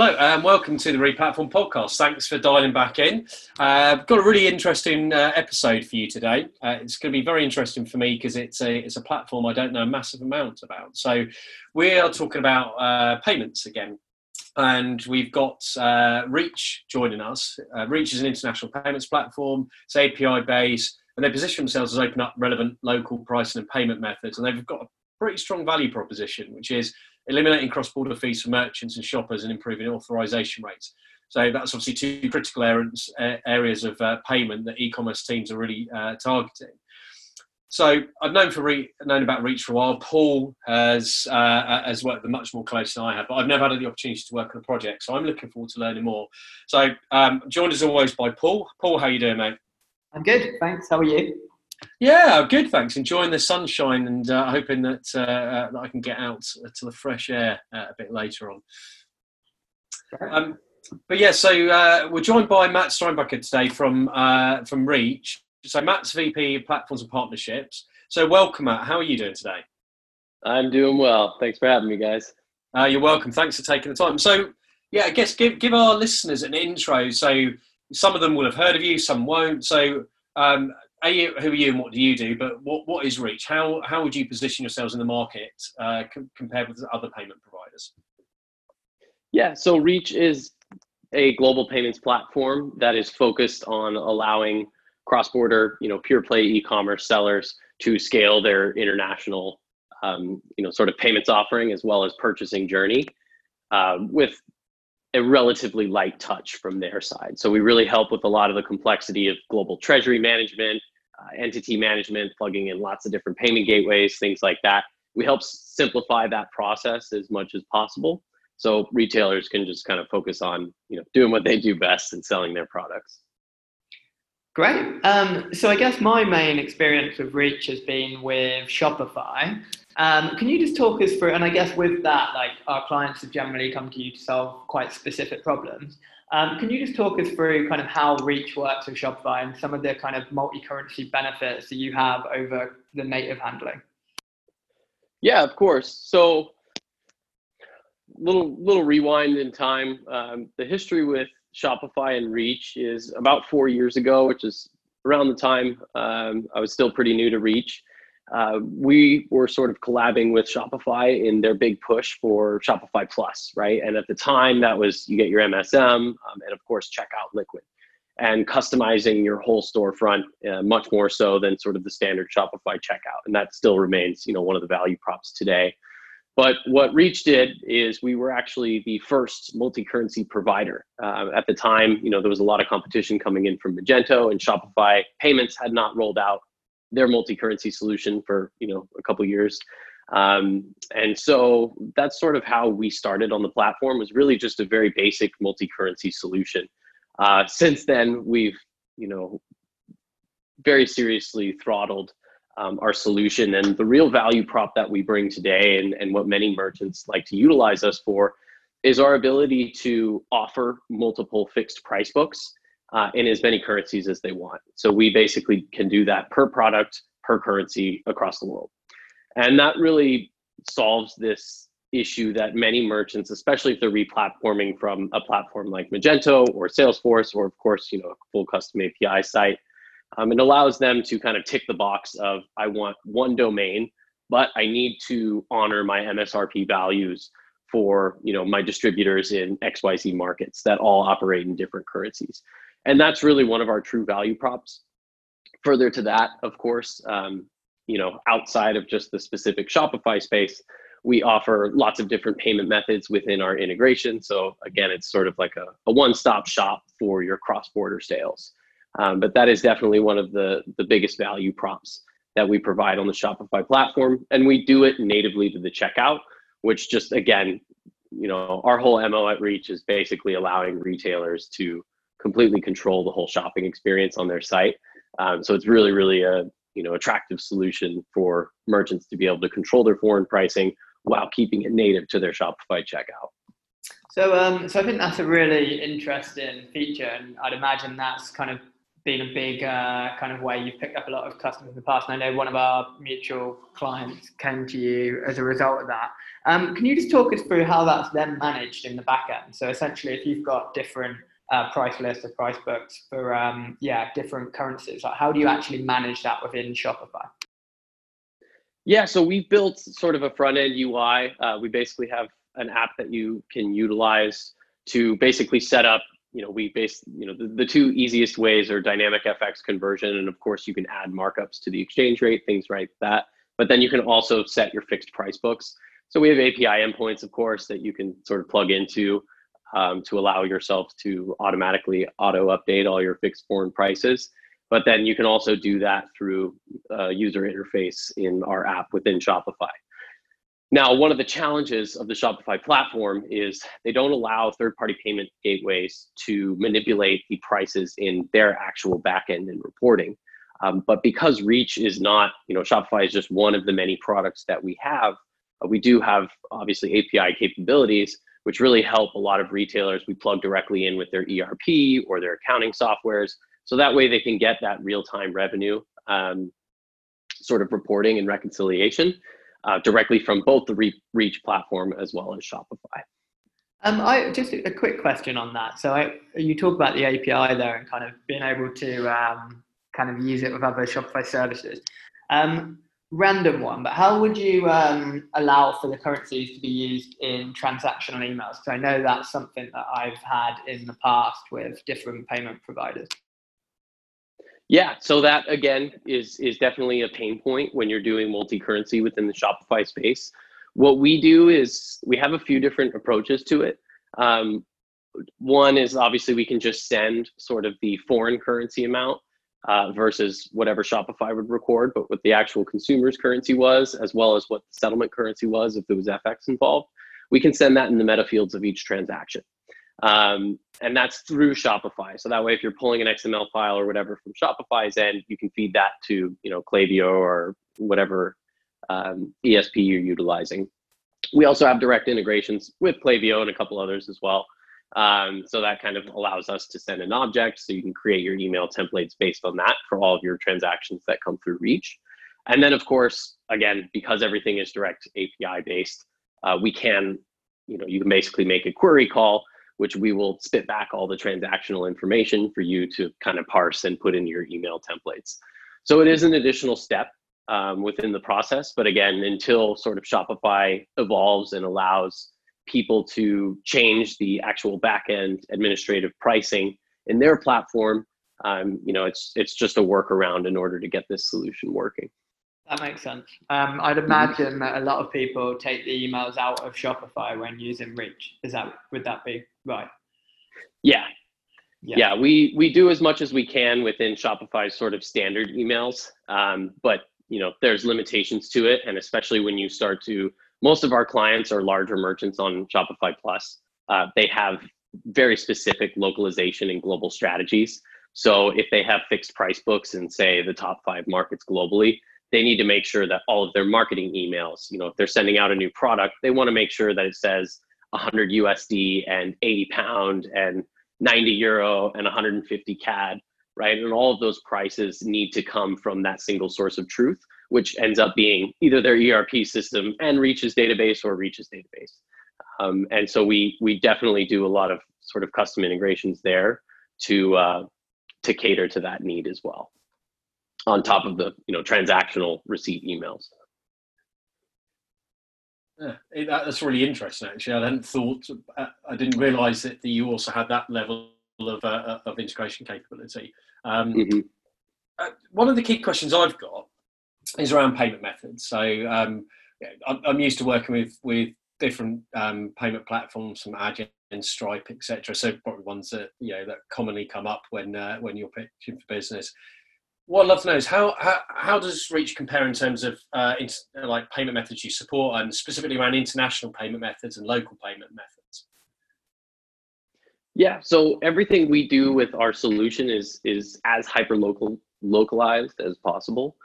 Hello, and um, welcome to the Replatform podcast. Thanks for dialing back in. Uh, I've got a really interesting uh, episode for you today. Uh, it's going to be very interesting for me because it's a it's a platform I don't know a massive amount about. So we are talking about uh, payments again, and we've got uh, Reach joining us. Uh, Reach is an international payments platform. It's API based, and they position themselves as open up relevant local pricing and payment methods, and they've got a pretty strong value proposition, which is eliminating cross-border fees for merchants and shoppers and improving authorization rates. So that's obviously two critical areas, areas of uh, payment that e-commerce teams are really uh, targeting. So I've known for Re- known about Reach for a while. Paul has uh, has worked with much more closely than I have, but I've never had the opportunity to work on a project. So I'm looking forward to learning more. So um, joined as always by Paul. Paul, how you doing, mate? I'm good, thanks. How are you? Yeah, good. Thanks. Enjoying the sunshine and uh, hoping that, uh, uh, that I can get out to the fresh air uh, a bit later on. Um, but yeah, so uh, we're joined by Matt Steinbacher today from uh, from Reach. So Matt's VP of Platforms and Partnerships. So welcome, Matt. How are you doing today? I'm doing well. Thanks for having me, guys. you're welcome. Thanks for taking the time. So yeah, I guess give give our listeners an intro. So some of them will have heard of you, some won't. So um, are you, who are you and what do you do? But what, what is Reach? How, how would you position yourselves in the market uh, com- compared with other payment providers? Yeah, so Reach is a global payments platform that is focused on allowing cross-border, you know, pure play e-commerce sellers to scale their international, um, you know, sort of payments offering as well as purchasing journey uh, with a relatively light touch from their side. So we really help with a lot of the complexity of global treasury management, uh, entity management, plugging in lots of different payment gateways, things like that. We help simplify that process as much as possible. So retailers can just kind of focus on, you know, doing what they do best and selling their products. Great. Um, so I guess my main experience with Reach has been with Shopify. Um, can you just talk us through, and I guess with that, like our clients have generally come to you to solve quite specific problems. Um, can you just talk us through kind of how Reach works with Shopify and some of the kind of multi-currency benefits that you have over the native handling? Yeah, of course. So, little little rewind in time. Um, the history with Shopify and Reach is about four years ago, which is around the time um, I was still pretty new to Reach uh, we were sort of collabing with Shopify in their big push for Shopify Plus, right? And at the time, that was you get your MSM um, and of course checkout liquid, and customizing your whole storefront uh, much more so than sort of the standard Shopify checkout, and that still remains, you know, one of the value props today. But what Reach did is we were actually the first multi-currency provider. Uh, at the time, you know, there was a lot of competition coming in from Magento and Shopify. Payments had not rolled out their multi-currency solution for you know a couple years. Um, and so that's sort of how we started on the platform was really just a very basic multi-currency solution. Uh, since then we've you know very seriously throttled um, our solution and the real value prop that we bring today and, and what many merchants like to utilize us for is our ability to offer multiple fixed price books uh, in as many currencies as they want. So we basically can do that per product, per currency across the world. And that really solves this issue that many merchants, especially if they're replatforming from a platform like Magento or Salesforce, or of course, you know, a full custom API site, um, it allows them to kind of tick the box of I want one domain, but I need to honor my MSRP values for you know my distributors in XYZ markets that all operate in different currencies and that's really one of our true value props. Further to that of course um, you know outside of just the specific shopify space we offer lots of different payment methods within our integration. So again it's sort of like a, a one-stop shop for your cross-border sales. Um, but that is definitely one of the the biggest value props that we provide on the shopify platform. And we do it natively to the checkout which just again you know our whole mo at reach is basically allowing retailers to completely control the whole shopping experience on their site. Um, so it's really, really a you know attractive solution for merchants to be able to control their foreign pricing while keeping it native to their Shopify checkout. So, um, so I think that's a really interesting feature, and I'd imagine that's kind of been a big uh, kind of way you've picked up a lot of customers in the past. And I know one of our mutual clients came to you as a result of that. Um, can you just talk us through how that's then managed in the back end? So essentially, if you've got different uh, price lists or price books for um, yeah different currencies, like how do you actually manage that within Shopify? Yeah, so we built sort of a front end UI. Uh, we basically have an app that you can utilize to basically set up you know, we base, you know, the, the two easiest ways are dynamic FX conversion. And of course, you can add markups to the exchange rate, things like that. But then you can also set your fixed price books. So we have API endpoints, of course, that you can sort of plug into um, to allow yourself to automatically auto update all your fixed foreign prices. But then you can also do that through a user interface in our app within Shopify. Now, one of the challenges of the Shopify platform is they don't allow third party payment gateways to manipulate the prices in their actual backend and reporting. Um, but because Reach is not, you know, Shopify is just one of the many products that we have, uh, we do have obviously API capabilities, which really help a lot of retailers. We plug directly in with their ERP or their accounting softwares. So that way they can get that real time revenue um, sort of reporting and reconciliation uh, directly from both the Reach platform as well as Shopify. Um, I just a quick question on that. So I, you talk about the API there and kind of being able to um, kind of use it with other Shopify services. Um, random one, but how would you um, allow for the currencies to be used in transactional emails? Because I know that's something that I've had in the past with different payment providers. Yeah, so that again is is definitely a pain point when you're doing multi-currency within the Shopify space. What we do is we have a few different approaches to it. Um, one is obviously we can just send sort of the foreign currency amount uh, versus whatever Shopify would record, but what the actual consumer's currency was, as well as what the settlement currency was if there was FX involved. We can send that in the meta fields of each transaction. Um, and that's through Shopify. So that way, if you're pulling an XML file or whatever from Shopify's end, you can feed that to you know Klaviyo or whatever um, ESP you're utilizing. We also have direct integrations with Klaviyo and a couple others as well. Um, so that kind of allows us to send an object so you can create your email templates based on that for all of your transactions that come through Reach. And then, of course, again, because everything is direct API based, uh, we can, you know, you can basically make a query call which we will spit back all the transactional information for you to kind of parse and put in your email templates. So it is an additional step um, within the process. But again, until sort of Shopify evolves and allows people to change the actual backend administrative pricing in their platform, um, you know, it's it's just a workaround in order to get this solution working. That makes sense. Um, I'd imagine that a lot of people take the emails out of Shopify when using Reach. Is that would that be Right. Yeah. Yeah. yeah, we we do as much as we can within Shopify's sort of standard emails, um, but you know there's limitations to it, and especially when you start to. Most of our clients are larger merchants on Shopify Plus. Uh, they have very specific localization and global strategies. So if they have fixed price books in say the top five markets globally, they need to make sure that all of their marketing emails, you know, if they're sending out a new product, they want to make sure that it says 100 USD and 80 pound and 90 euro and 150 CAD, right? And all of those prices need to come from that single source of truth, which ends up being either their ERP system and Reach's database or Reach's database. Um, and so we we definitely do a lot of sort of custom integrations there to uh, to cater to that need as well, on top of the you know transactional receipt emails. Yeah, that's really interesting. Actually, I hadn't thought. Uh, I didn't realise that you also had that level of uh, of integration capability. Um, mm-hmm. uh, one of the key questions I've got is around payment methods. So um, I'm, used to working with with different um, payment platforms from Adyen, Stripe, etc. So probably ones that you know that commonly come up when uh, when you're pitching for business what I'd love to know is how, how, how does Reach compare in terms of uh, like payment methods you support and specifically around international payment methods and local payment methods? Yeah, so everything we do with our solution is is as hyper local localized as possible.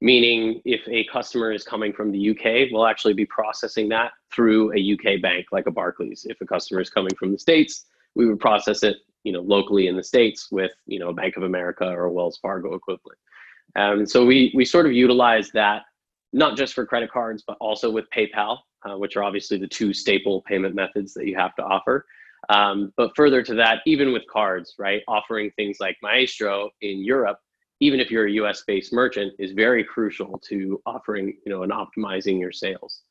Meaning, if a customer is coming from the UK, we'll actually be processing that through a UK bank like a Barclays. If a customer is coming from the States, we would process it you know locally in the states with you know a Bank of America or a Wells Fargo equivalent. Um, so we we sort of utilize that not just for credit cards but also with PayPal, uh, which are obviously the two staple payment methods that you have to offer. Um, but further to that, even with cards, right, offering things like Maestro in Europe, even if you're a U.S. based merchant, is very crucial to offering you know and optimizing your sales.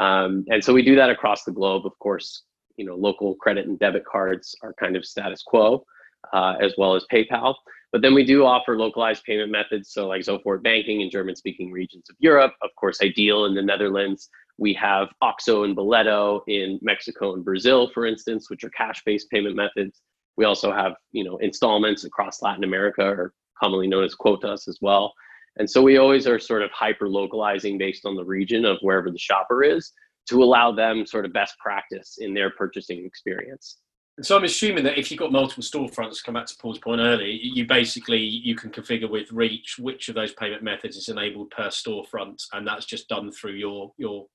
Um, and so we do that across the globe. Of course, you know, local credit and debit cards are kind of status quo, uh, as well as PayPal. But then we do offer localized payment methods, so like Sofort banking in German-speaking regions of Europe. Of course, Ideal in the Netherlands. We have OXXO and Boleto in Mexico and Brazil, for instance, which are cash-based payment methods. We also have, you know, installments across Latin America, or commonly known as cuotas as well. And so we always are sort of hyper localizing based on the region of wherever the shopper is to allow them sort of best practice in their purchasing experience. And so I'm assuming that if you've got multiple storefronts, come back to Paul's point earlier, you basically you can configure with Reach which of those payment methods is enabled per storefront, and that's just done through your your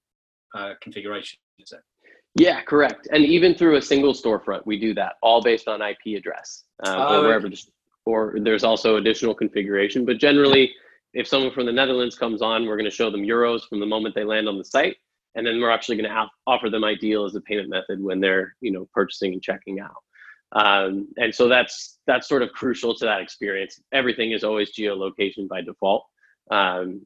uh, configuration, is it? Yeah, correct. And even through a single storefront, we do that, all based on IP address uh, oh, or wherever. Okay. or there's also additional configuration, but generally, if someone from the Netherlands comes on, we're going to show them euros from the moment they land on the site and then we're actually going to offer them ideal as a payment method when they're you know purchasing and checking out um, and so that's that's sort of crucial to that experience everything is always geolocation by default um,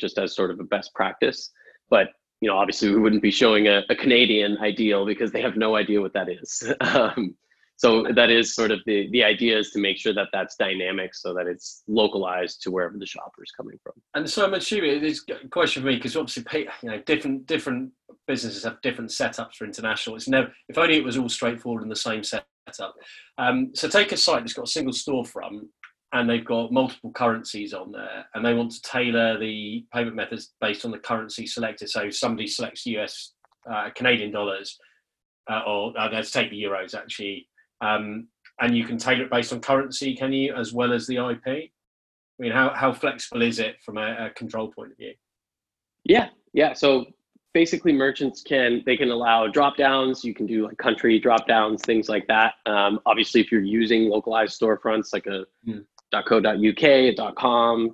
just as sort of a best practice but you know obviously we wouldn't be showing a, a canadian ideal because they have no idea what that is. Um, so that is sort of the the idea is to make sure that that's dynamic so that it's localized to wherever the shopper is coming from. And so i'm assuming it's a question for me because obviously you know different different businesses have different setups for international. It's never if only it was all straightforward in the same setup. Um, so take a site that's got a single storefront and they've got multiple currencies on there and they want to tailor the payment methods based on the currency selected so somebody selects us uh, canadian dollars uh, or uh, let's take the euros actually um, and you can tailor it based on currency, can you, as well as the IP? I mean, how, how flexible is it from a, a control point of view? Yeah, yeah. So basically merchants can they can allow drop downs you can do like country drop downs things like that um, obviously if you're using localized storefronts like a mm. .co.uk .com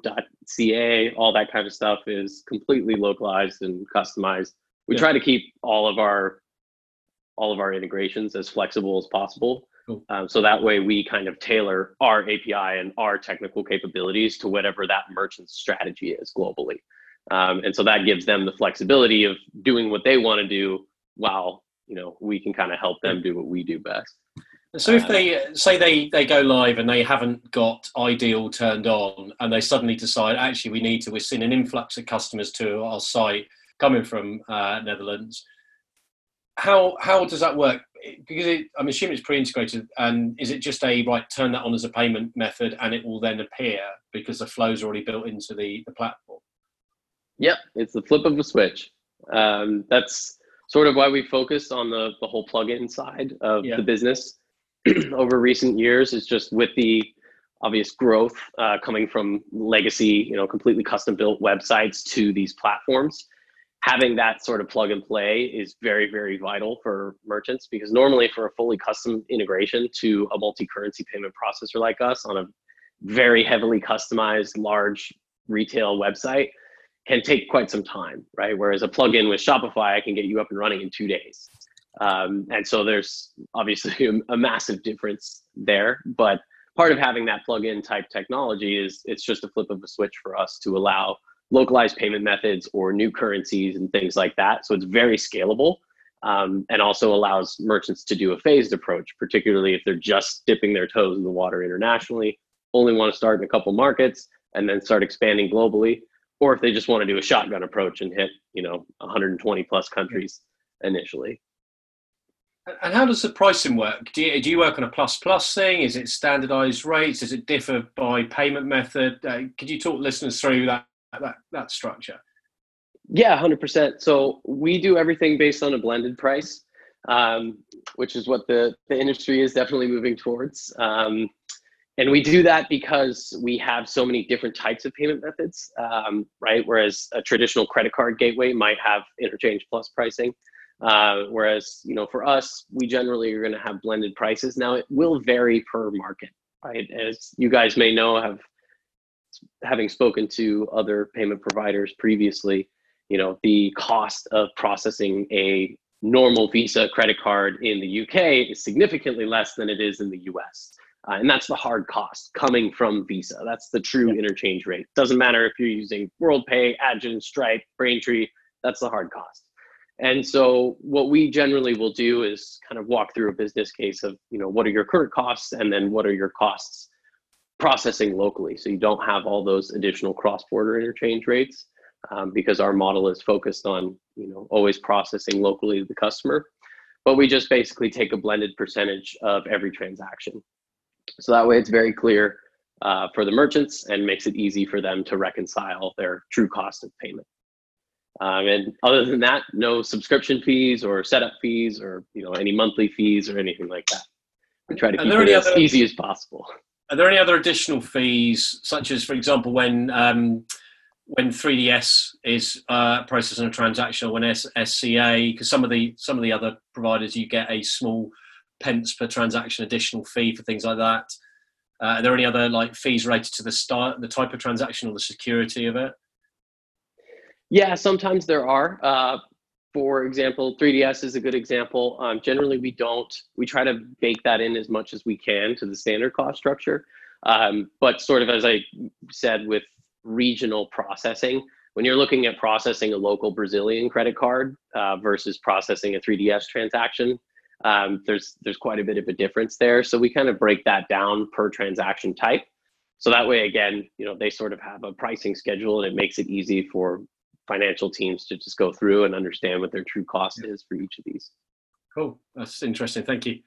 .ca all that kind of stuff is completely localized and customized we yeah. try to keep all of our all of our integrations as flexible as possible Cool. Um, so that way we kind of tailor our API and our technical capabilities to whatever that merchant's strategy is globally. Um, and so that gives them the flexibility of doing what they want to do while you know we can kind of help them do what we do best. So if they say they they go live and they haven't got ideal turned on and they suddenly decide actually we need to we're seeing an influx of customers to our site coming from uh, Netherlands how how does that work? Because it, I'm assuming it's pre-integrated, and is it just a right turn that on as a payment method, and it will then appear because the flow's are already built into the the platform? Yep, it's the flip of a switch. Um, that's sort of why we focused on the the whole plugin side of yeah. the business over recent years. Is just with the obvious growth uh, coming from legacy, you know, completely custom built websites to these platforms having that sort of plug and play is very very vital for merchants because normally for a fully custom integration to a multi-currency payment processor like us on a very heavily customized large retail website can take quite some time right whereas a plugin with shopify i can get you up and running in two days um, and so there's obviously a, a massive difference there but part of having that plug-in type technology is it's just a flip of a switch for us to allow localized payment methods or new currencies and things like that. So it's very scalable um, and also allows merchants to do a phased approach, particularly if they're just dipping their toes in the water internationally, only want to start in a couple markets and then start expanding globally, or if they just want to do a shotgun approach and hit, you know, 120 plus countries initially. And how does the pricing work? Do you, do you work on a plus plus thing? Is it standardized rates? Does it differ by payment method? Uh, could you talk listeners through that that that structure? Yeah, hundred percent. So we do everything based on a blended price, um, which is what the the industry is definitely moving towards. Um, and we do that because we have so many different types of payment methods, um, right? Whereas a traditional credit card gateway might have interchange plus pricing. Uh, whereas, you know, for us, we generally are going to have blended prices. Now, it will vary per market, right? As you guys may know, have having spoken to other payment providers previously, you know, the cost of processing a normal Visa credit card in the UK is significantly less than it is in the US. Uh, and that's the hard cost coming from Visa. That's the true interchange rate. Doesn't matter if you're using WorldPay, Adyen, Stripe, Braintree, that's the hard cost. And so what we generally will do is kind of walk through a business case of, you know, what are your current costs and then what are your costs processing locally. So you don't have all those additional cross-border interchange rates um, because our model is focused on, you know, always processing locally to the customer. But we just basically take a blended percentage of every transaction. So that way it's very clear uh, for the merchants and makes it easy for them to reconcile their true cost of payment. Um, and other than that, no subscription fees or setup fees or you know any monthly fees or anything like that. We try to keep it as other, easy as possible. Are there any other additional fees, such as, for example, when um, when 3ds is uh, processing a transaction or when S- SCA, because some of the some of the other providers you get a small pence per transaction additional fee for things like that. Uh, are there any other like fees related to the start, the type of transaction or the security of it? Yeah, sometimes there are. Uh, for example, 3DS is a good example. Um, generally, we don't. We try to bake that in as much as we can to the standard cost structure. Um, but sort of as I said with regional processing, when you're looking at processing a local Brazilian credit card uh, versus processing a 3DS transaction, um, there's there's quite a bit of a difference there. So we kind of break that down per transaction type. So that way, again, you know, they sort of have a pricing schedule, and it makes it easy for financial teams to just go through and understand what their true cost is for each of these. Cool, that's interesting. Thank you.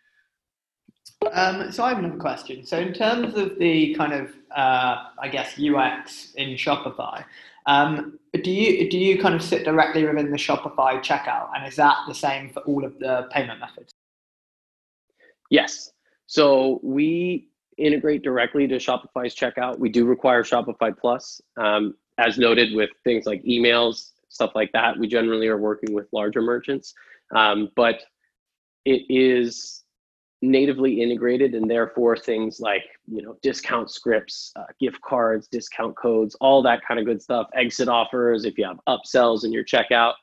Um, so I have another question. So in terms of the kind of, uh, I guess, UX in Shopify, um, do you do you kind of sit directly within the Shopify checkout, and is that the same for all of the payment methods? Yes. So we integrate directly to Shopify's checkout. We do require Shopify Plus. Um, as noted with things like emails, stuff like that, we generally are working with larger merchants. Um, but it is natively integrated and therefore things like you know discount scripts uh, gift cards discount codes all that kind of good stuff exit offers if you have upsells in your checkout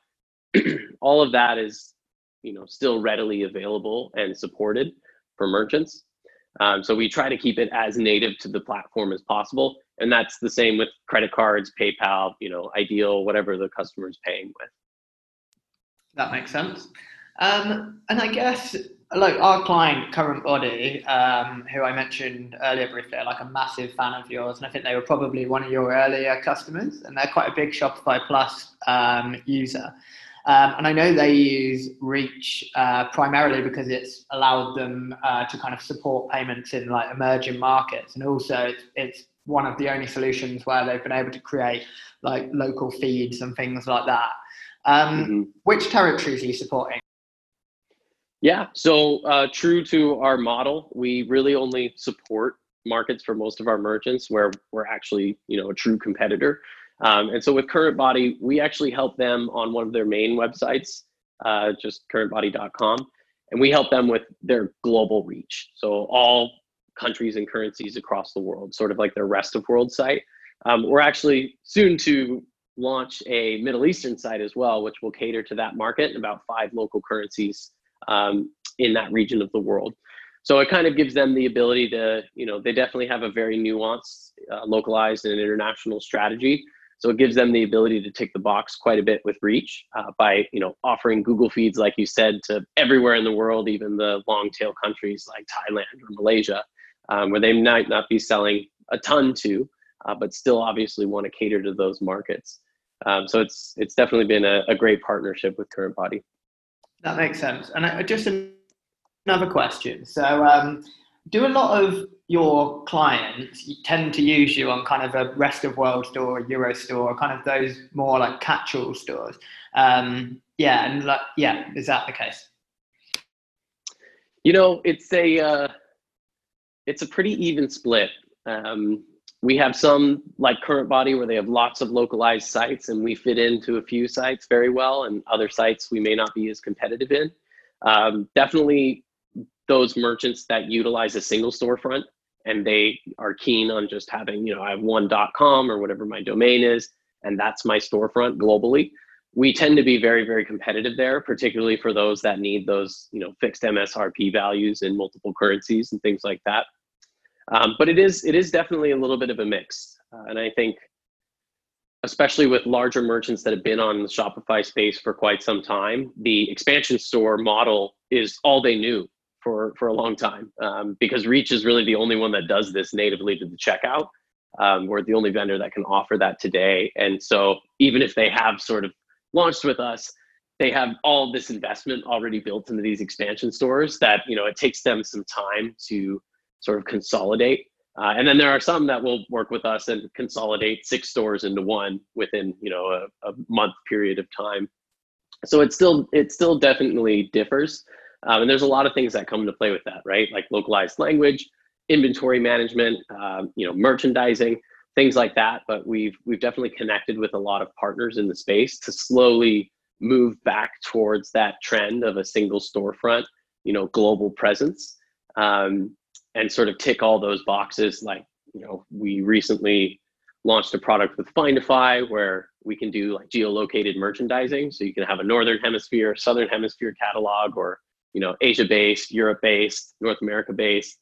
all of that is you know still readily available and supported for merchants. Um, so we try to keep it as native to the platform as possible, and that's the same with credit cards, PayPal, you know, Ideal, whatever the customer is paying with. That makes sense. Um, and I guess like our client, Current Body, um, who I mentioned earlier briefly, are like a massive fan of yours, and I think they were probably one of your earlier customers, and they're quite a big Shopify Plus um, user. Um, and I know they use Reach uh, primarily because it's allowed them uh, to kind of support payments in like emerging markets, and also it's, it's one of the only solutions where they've been able to create like local feeds and things like that. Um, mm-hmm. Which territories are you supporting? Yeah, so uh, true to our model, we really only support markets for most of our merchants where we're actually, you know, a true competitor. Um, and so with Current Body, we actually help them on one of their main websites, uh, just currentbody.com, and we help them with their global reach. So all countries and currencies across the world, sort of like their rest of world site. Um, we're actually soon to launch a Middle Eastern site as well, which will cater to that market and about five local currencies um, in that region of the world. So it kind of gives them the ability to, you know, they definitely have a very nuanced, uh, localized, and international strategy. So it gives them the ability to tick the box quite a bit with reach uh, by you know offering Google feeds, like you said, to everywhere in the world, even the long tail countries like Thailand or Malaysia, um, where they might not be selling a ton to, uh, but still obviously want to cater to those markets. Um, so it's it's definitely been a, a, great partnership with Current Body. That makes sense. And I, just another question. So um, do a lot of your clients tend to use you on kind of a rest of world store, Euro store, kind of those more like catch-all stores. Um, yeah, and like, yeah, is that the case? You know, it's a uh, it's a pretty even split. Um, we have some like current body where they have lots of localized sites and we fit into a few sites very well and other sites we may not be as competitive in um, definitely those merchants that utilize a single storefront and they are keen on just having you know i have one com or whatever my domain is and that's my storefront globally. We tend to be very very competitive there particularly for those that need those you know fixed msrp values in multiple currencies and things like that. Um, but it is it is definitely a little bit of a mix, uh, and I think especially with larger merchants that have been on the Shopify space for quite some time, the expansion store model is all they knew for for a long time um, because Reach is really the only one that does this natively to the checkout. Um, we're the only vendor that can offer that today, and so even if they have sort of launched with us, they have all this investment already built into these expansion stores that you know it takes them some time to sort of consolidate. Uh, and then there are some that will work with us and consolidate six stores into one within you know a, a month period of time. So it still it still definitely differs, um, and there's a lot of things that come into play with that, right? Like localized language, inventory management, um, you know, merchandising, things like that. But we've we've definitely connected with a lot of partners in the space to slowly move back towards that trend of a single storefront, you know, global presence. Um, and sort of tick all those boxes. Like, you know, we recently launched a product with Findify where we can do like geolocated merchandising. So you can have a Northern Hemisphere, Southern Hemisphere catalog, or, you know, Asia based, Europe based, North America based,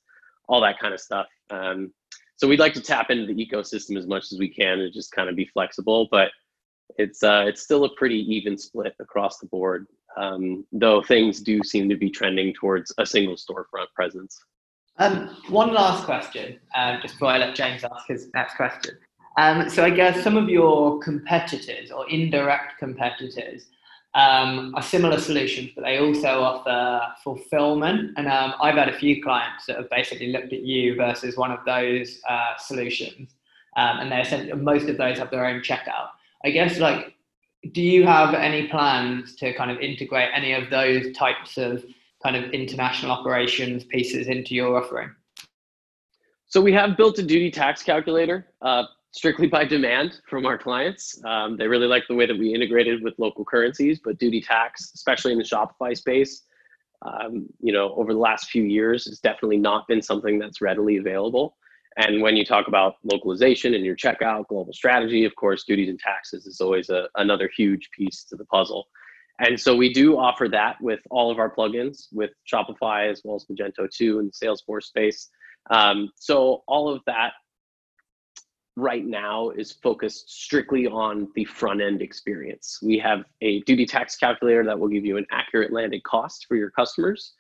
all that kind of stuff. Um, so we'd like to tap into the ecosystem as much as we can and just kind of be flexible. But it's uh, it's still a pretty even split across the board, um, though things do seem to be trending towards a single storefront presence. Um, one last question, uh, just before I let James ask his next question. Um, so I guess some of your competitors or indirect competitors um, are similar solutions, but they also offer fulfillment. And um, I've had a few clients that have basically looked at you versus one of those uh, solutions, um, and they sent most of those have their own checkout. I guess like, do you have any plans to kind of integrate any of those types of kind of international operations pieces into your offering? So we have built a duty tax calculator uh, strictly by demand from our clients. Um, they really like the way that we integrated with local currencies, but duty tax, especially in the Shopify space, um, you know, over the last few years, has definitely not been something that's readily available. And when you talk about localization in your checkout, global strategy, of course, duties and taxes is always a, another huge piece to the puzzle. And so we do offer that with all of our plugins with Shopify as well as Magento 2 and Salesforce space. Um, so all of that right now is focused strictly on the front end experience. We have a duty tax calculator that will give you an accurate landed cost for your customers.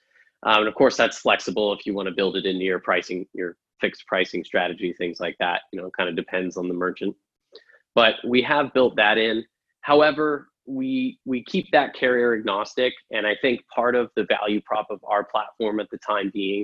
Um, and of course, that's flexible if you want to build it into your pricing, your fixed pricing strategy, things like that. You know, it kind of depends on the merchant. But we have built that in. However, we we keep that carrier agnostic and i think part of the value prop of our platform at the time being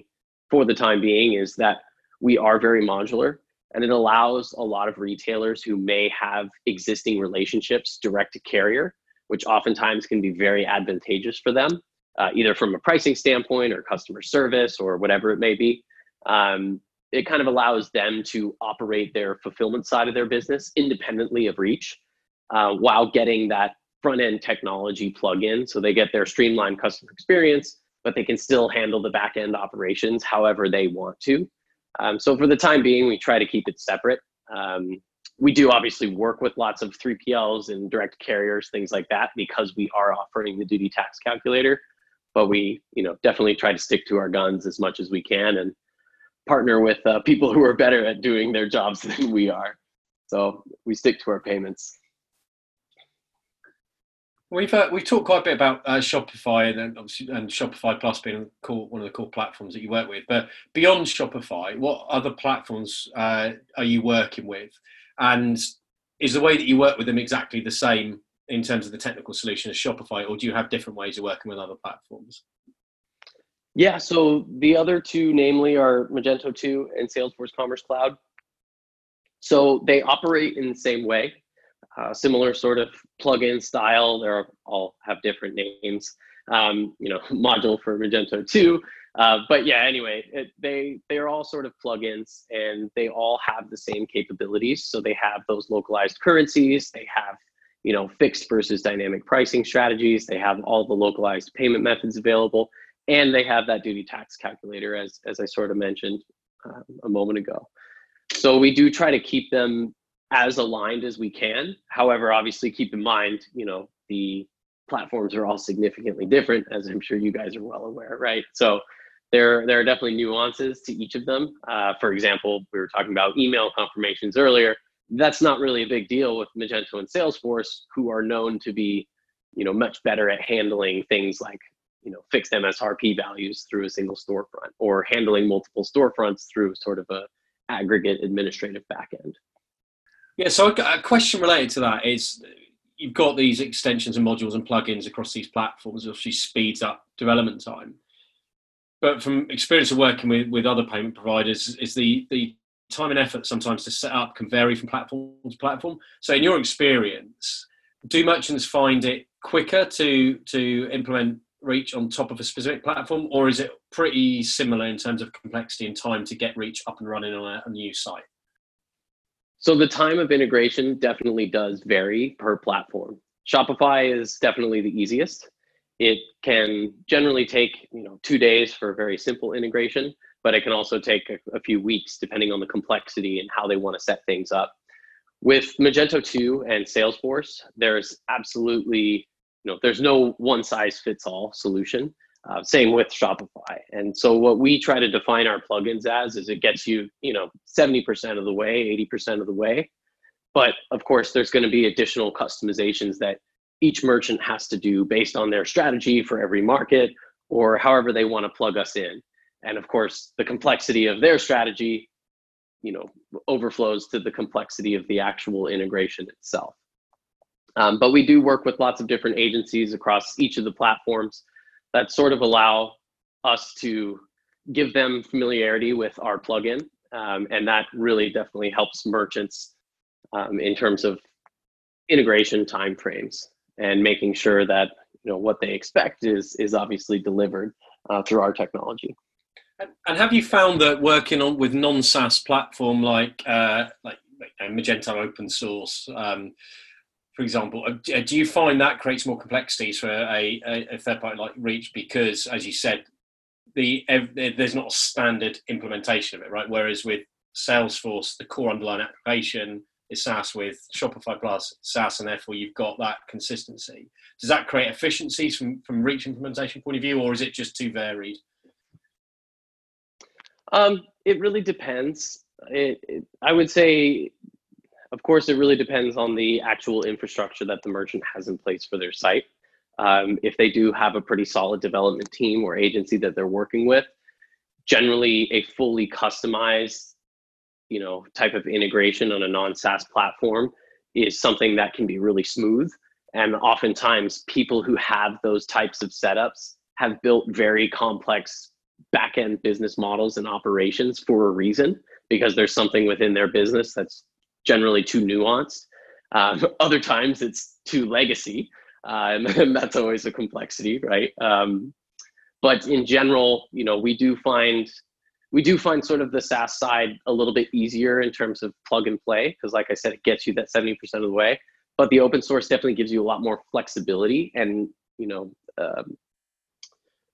for the time being is that we are very modular and it allows a lot of retailers who may have existing relationships direct to carrier which oftentimes can be very advantageous for them uh, either from a pricing standpoint or customer service or whatever it may be um, it kind of allows them to operate their fulfillment side of their business independently of reach uh, while getting that front end technology plug in so they get their streamlined customer experience, but they can still handle the back end operations however they want to. Um, so for the time being, we try to keep it separate. Um, we do obviously work with lots of 3PLs and direct carriers, things like that, because we are offering the duty tax calculator. But we, you know, definitely try to stick to our guns as much as we can and partner with uh, people who are better at doing their jobs than we are. So we stick to our payments. We've uh, we've talked quite a bit about uh, Shopify and and Shopify Plus being core, one of the core platforms that you work with. But beyond Shopify, what other platforms uh, are you working with? And is the way that you work with them exactly the same in terms of the technical solution as Shopify, or do you have different ways of working with other platforms? Yeah, so the other two, namely, are Magento 2 and Salesforce Commerce Cloud. So they operate in the same way uh, similar sort of plugin style. They're all have different names. Um, you know, module for Magento 2, Uh, but yeah, anyway, it, they they are all sort of plugins, and they all have the same capabilities. So they have those localized currencies. They have you know fixed versus dynamic pricing strategies. They have all the localized payment methods available, and they have that duty tax calculator, as as I sort of mentioned um, a moment ago. So we do try to keep them as aligned as we can. However, obviously, keep in mind, you know, the platforms are all significantly different, as I'm sure you guys are well aware, right? So there, there are definitely nuances to each of them. Uh, for example, we were talking about email confirmations earlier. That's not really a big deal with Magento and Salesforce, who are known to be, you know, much better at handling things like, you know, fixed MSRP values through a single storefront or handling multiple storefronts through sort of a aggregate administrative backend. Yeah, so a question related to that is you've got these extensions and modules and plugins across these platforms, obviously speeds up development time but from experience of working with, with other payment providers, is the the time and effort sometimes to set up can vary from platform to platform. So, in your experience, do merchants find it quicker to to implement Reach on top of a specific platform, or is it pretty similar in terms of complexity and time to get Reach up and running on a, a new site? So the time of integration definitely does vary per platform. Shopify is definitely the easiest. It can generally take you know two days for a very simple integration, but it can also take a, a few weeks depending on the complexity and how they want to set things up. With Magento 2 and Salesforce, there's absolutely you know there's no one size fits all solution. Uh, same with Shopify. And so what we try to define our plugins as is it gets you, you know, 70% of the way, 80% of the way. But of course, there's going to be additional customizations that each merchant has to do based on their strategy for every market or however they want to plug us in. And of course, the complexity of their strategy, you know, overflows to the complexity of the actual integration itself. Um, but we do work with lots of different agencies across each of the platforms that sort of allow us to give them familiarity with our plugin. Um, and that really definitely helps merchants um, in terms of integration timeframes and making sure that you know what they expect is is obviously delivered uh, through our technology. And have you found that working on with non-SaaS platform like uh, like, Magento open source, um, for example, uh, uh, do you find that creates more complexities for a, a, third party like Reach because, as you said, the there's not a standard implementation of it, right? Whereas with Salesforce, the core underlying application is SaaS with Shopify Plus SaaS, and therefore you've got that consistency. Does that create efficiencies from from Reach implementation point of view, or is it just too varied? Um, it really depends. It, it, I would say, of course, it really depends on the actual infrastructure that the merchant has in place for their site. Um, if they do have a pretty solid development team or agency that they're working with, generally a fully customized you know type of integration on a non-SaaS platform is something that can be really smooth. And oftentimes, people who have those types of setups have built very complex back-end business models and operations for a reason because there's something within their business that's generally too nuanced. Um, other times, it's too legacy, uh, and, that's always a complexity, right? Um, but in general, you know, we do find we do find sort of the SaaS side a little bit easier in terms of plug and play because, like I said, it gets you that 70% of the way. But the open source definitely gives you a lot more flexibility and you know um,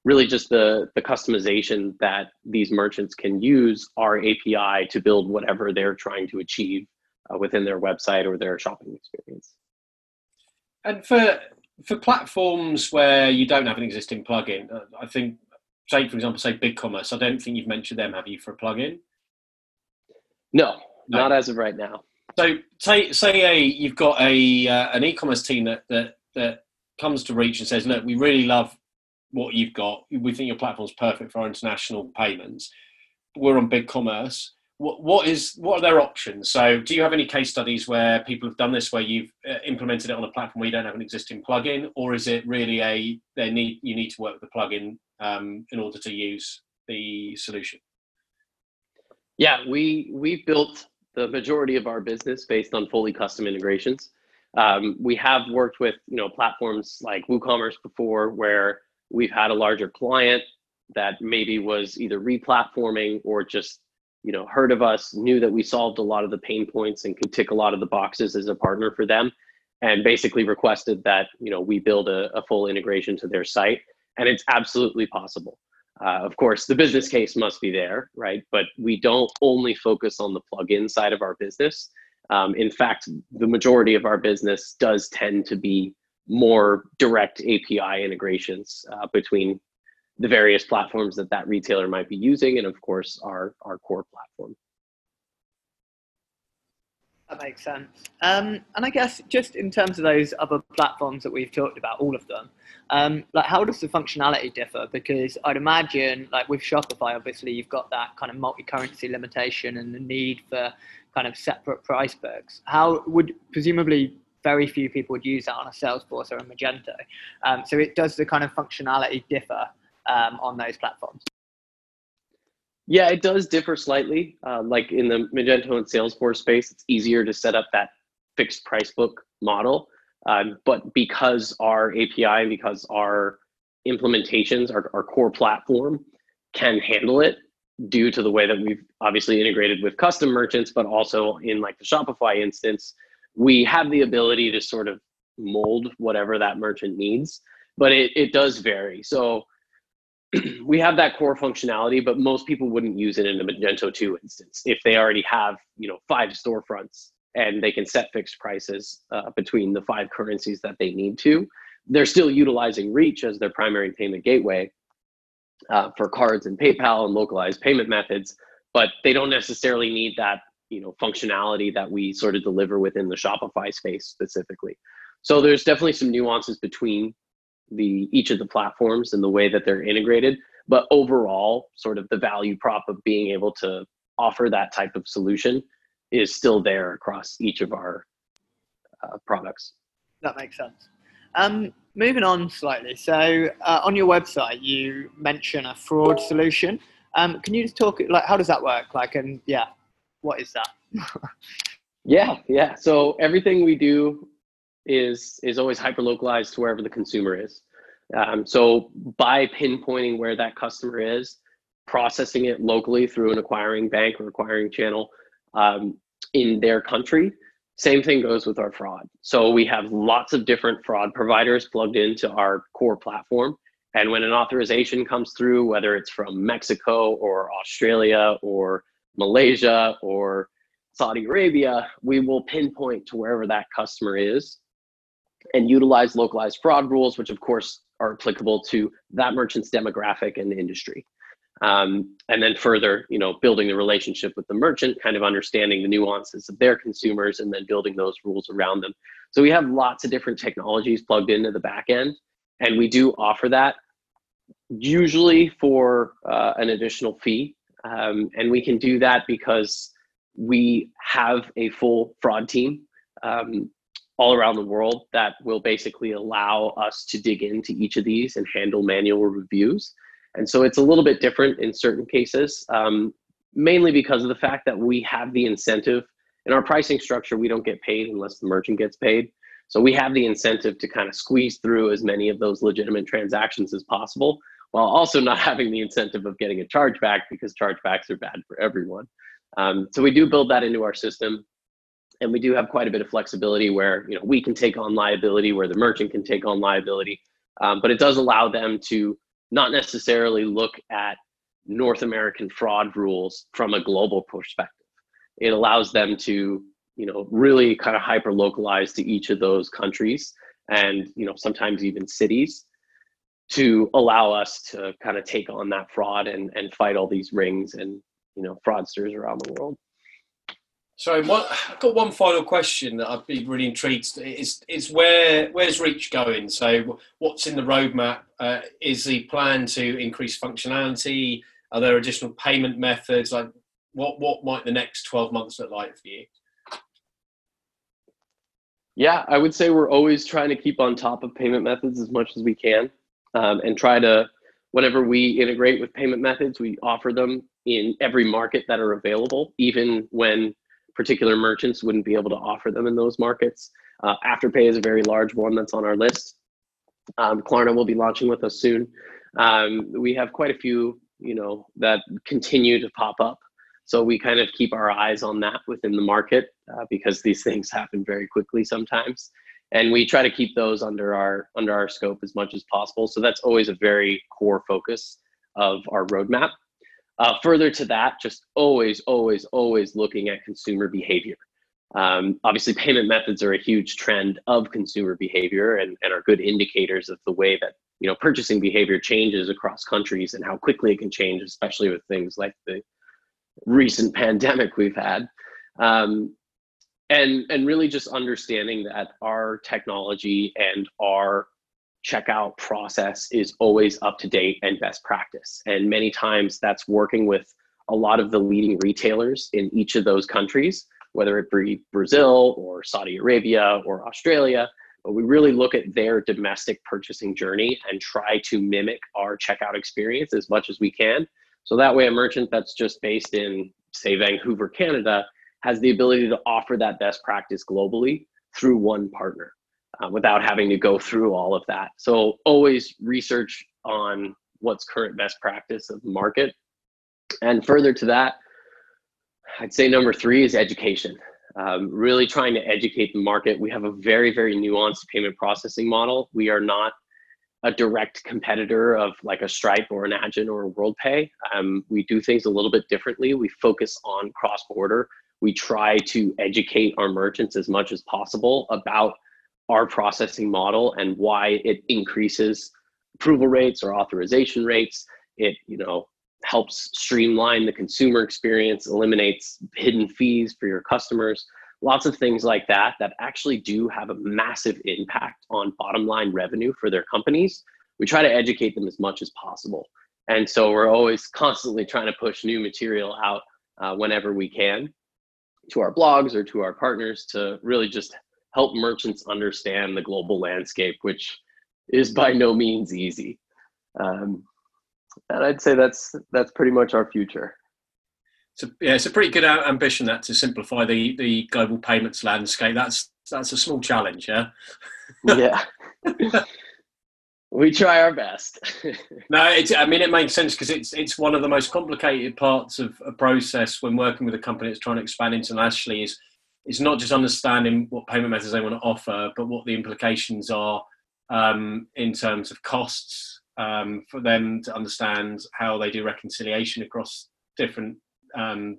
really just the the customization that these merchants can use our API to build whatever they're trying to achieve uh, within their website or their shopping experience. And for for platforms where you don't have an existing plugin, uh, I think say, for example, say BigCommerce. I don't think you've mentioned them, have you, for a plugin? No, no. not as of right now. So, say say a you've got a uh, an e-commerce team that that that comes to Reach and says, "Look, we really love what you've got. We think your platform's perfect for our international payments. We're on BigCommerce. What what is what are their options? So, do you have any case studies where people have done this, where you've uh, implemented it on a platform where you don't have an existing plugin, or is it really a they need you need to work with the plugin um, in order to use the solution? Yeah, we we've built the majority of our business based on fully custom integrations. Um, we have worked with you know platforms like WooCommerce before, where we've had a larger client that maybe was either replatforming or just you know heard of us knew that we solved a lot of the pain points and could tick a lot of the boxes as a partner for them and basically requested that you know we build a, a full integration to their site. And it's absolutely possible. Uh, of course the business case must be there right? But we don't only focus on the plugin side of our business. Um, in fact the majority of our business does tend to be more direct api integrations uh, between the various platforms that that retailer might be using, and of course our our core platform. That makes sense. Um, and I guess just in terms of those other platforms that we've talked about, all of them, um, like how does the functionality differ? Because I'd imagine, like with Shopify, obviously you've got that kind of multi-currency limitation and the need for kind of separate price books. How would presumably very few people would use that on a Salesforce or a Magento. Um, so it does the kind of functionality differ um, on those platforms? Yeah, it does differ slightly. Uh, like in the Magento and Salesforce space, it's easier to set up that fixed price book model. Um, but because our API and because our implementations, our, our core platform can handle it due to the way that we've obviously integrated with custom merchants, but also in like the Shopify instance, we have the ability to sort of mold whatever that merchant needs, but it, it does vary. So we have that core functionality, but most people wouldn't use it in a Magento 2 instance if they already have, you know, five storefronts and they can set fixed prices uh, between the five currencies that they need to. They're still utilizing Reach as their primary payment gateway uh, for cards and PayPal and localized payment methods, but they don't necessarily need that, you know, functionality that we sort of deliver within the Shopify space specifically. So there's definitely some nuances between the each of the platforms and the way that they're integrated. But overall sort of the value prop of being able to offer that type of solution is still there across each of our uh, products. That makes sense. Um, moving on slightly. So uh, on your website you mention a fraud solution. Um, can you just talk like how does that work? Like and yeah what is that? Yeah yeah. So everything we do is is always hyper localized to wherever the consumer is. Um, so by pinpointing where that customer is, processing it locally through an acquiring bank or acquiring channel um, in their country, same thing goes with our fraud. So we have lots of different fraud providers plugged into our core platform. And when an authorization comes through, whether it's from Mexico or Australia or Malaysia or Saudi Arabia, we will pinpoint to wherever that customer is and utilize localized fraud rules, which of course are applicable to that merchant's demographic and industry. Um, and then further, you know, building the relationship with the merchant, kind of understanding the nuances of their consumers, and then building those rules around them. So we have lots of different technologies plugged into the back end, and we do offer that usually for uh, an additional fee. Um, and we can do that because we have a full fraud team um, all around the world that will basically allow us to dig into each of these and handle manual reviews. And so it's a little bit different in certain cases, um, mainly because of the fact that we have the incentive in our pricing structure, we don't get paid unless the merchant gets paid. So we have the incentive to kind of squeeze through as many of those legitimate transactions as possible, while also not having the incentive of getting a chargeback because chargebacks are bad for everyone. Um, so we do build that into our system and we do have quite a bit of flexibility where you know we can take on liability where the merchant can take on liability. Um, but it does allow them to not necessarily look at north american fraud rules from a global perspective. It allows them to you know really kind of hyper localize to each of those countries and you know sometimes even cities to allow us to kind of take on that fraud and and fight all these rings and you know fraudsters around the world so I've got one final question that I'd be really intrigued. Is is where where's Reach going? So what's in the roadmap? Uh, is the plan to increase functionality? Are there additional payment methods? Like what what might the next twelve months look like for you? Yeah, I would say we're always trying to keep on top of payment methods as much as we can, um, and try to whenever we integrate with payment methods, we offer them in every market that are available, even when particular merchants wouldn't be able to offer them in those markets. Uh, Afterpay is a very large one that's on our list. Um, Klarna will be launching with us soon. Um, we have quite a few, you know, that continue to pop up. So we kind of keep our eyes on that within the market uh, because these things happen very quickly sometimes, and we try to keep those under our under our scope as much as possible. So that's always a very core focus of our roadmap. Uh, further to that, just always, always, always looking at consumer behavior. Um, obviously, payment methods are a huge trend of consumer behavior and, and are good indicators of the way that you know purchasing behavior changes across countries and how quickly it can change, especially with things like the recent pandemic we've had. Um, and and really just understanding that our technology and our checkout process is always up to date and best practice. And many times that's working with a lot of the leading retailers in each of those countries whether it be Brazil or Saudi Arabia or Australia. But we really look at their domestic purchasing journey and try to mimic our checkout experience as much as we can. So that way, a merchant that's just based in, say, Vancouver, Canada, has the ability to offer that best practice globally through one partner uh, without having to go through all of that. So always research on what's current best practice of the market. And further to that, I'd say number three is education. Um, really trying to educate the market. We have a very, very nuanced payment processing model. We are not a direct competitor of like a Stripe or an Adyen or a WorldPay. Um, we do things a little bit differently. We focus on cross border. We try to educate our merchants as much as possible about our processing model and why it increases approval rates or authorization rates. It, you know, helps streamline the consumer experience, eliminates hidden fees for your customers, lots of things like that that actually do have a massive impact on bottom line revenue for their companies. We try to educate them as much as possible. And so we're always constantly trying to push new material out uh, whenever we can to our blogs or to our partners to really just help merchants understand the global landscape, which is by no means easy. Um, and I'd say that's that's pretty much our future. So yeah, it's a pretty good ambition that to simplify the the global payments landscape. That's that's a small challenge, yeah. yeah. we try our best. no, it's, I mean it makes sense because it's it's one of the most complicated parts of a process when working with a company that's trying to expand internationally is it's not just understanding what payment methods they want to offer, but what the implications are um, in terms of costs, um, for them to understand how they do reconciliation across different um,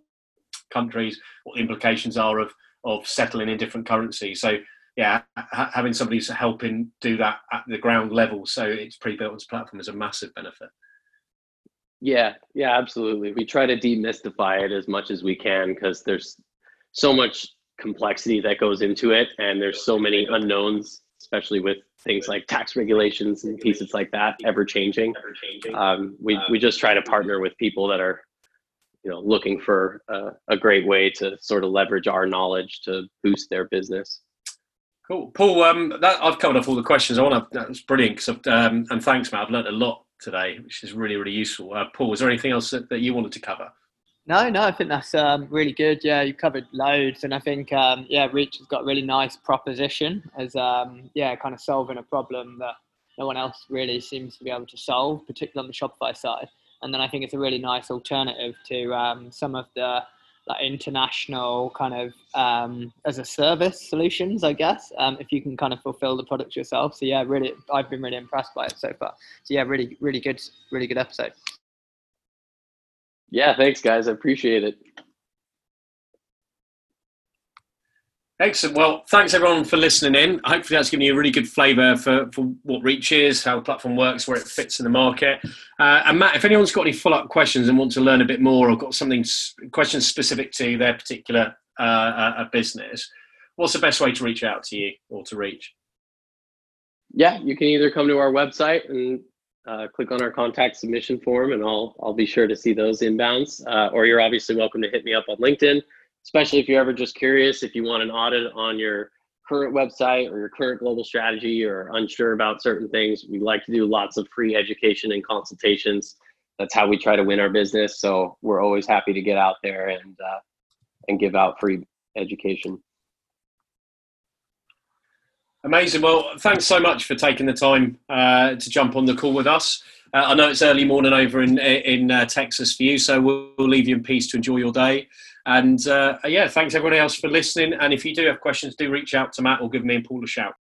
countries, what the implications are of of settling in different currencies. So yeah, ha- having somebody helping do that at the ground level, so it's pre-built as platform, is a massive benefit. Yeah, yeah, absolutely. We try to demystify it as much as we can because there's so much complexity that goes into it, and there's so many unknowns, especially with things like tax regulations and pieces like that ever changing. Um, we we just try to partner with people that are, you know, looking for a, great way to sort of leverage our knowledge to boost their business. Cool, Paul. Um, that, I've covered off all the questions. I want to. That was brilliant. Um, and thanks, Matt. I've learned a lot today, which is really really useful. Uh, Paul, is there anything else that, that you wanted to cover? No, no, I think that's um, really good. Yeah, you covered loads, and I think um, yeah, Reach has got a really nice proposition as um, yeah, kind of solving a problem that no one else really seems to be able to solve, particularly on the Shopify side. And then I think it's a really nice alternative to um, some of the like international kind of um, as a service solutions, I guess. Um, if you can kind of fulfill the products yourself. So yeah, really, I've been really impressed by it so far. So yeah, really, really good, really good episode. Yeah, thanks, guys. I appreciate it. Excellent. Well, thanks everyone for listening in. Hopefully, that's given you a really good flavour for, for what Reach is, how the platform works, where it fits in the market. Uh, and Matt, if anyone's got any follow up questions and want to learn a bit more or got something questions specific to their particular uh, uh, business, what's the best way to reach out to you or to reach? Yeah, you can either come to our website and uh, click on our contact submission form and I'll, I'll be sure to see those inbounds. Uh, or you're obviously welcome to hit me up on LinkedIn, especially if you're ever just curious, if you want an audit on your current website or your current global strategy or unsure about certain things. We like to do lots of free education and consultations. That's how we try to win our business. So we're always happy to get out there and, uh, and give out free education. Amazing. Well, thanks so much for taking the time uh, to jump on the call with us. Uh, I know it's early morning over in in uh, Texas for you, so we'll, we'll, leave you in peace to enjoy your day. And uh, yeah, thanks everyone else for listening. And if you do have questions, do reach out to Matt or give me and Paul a shout.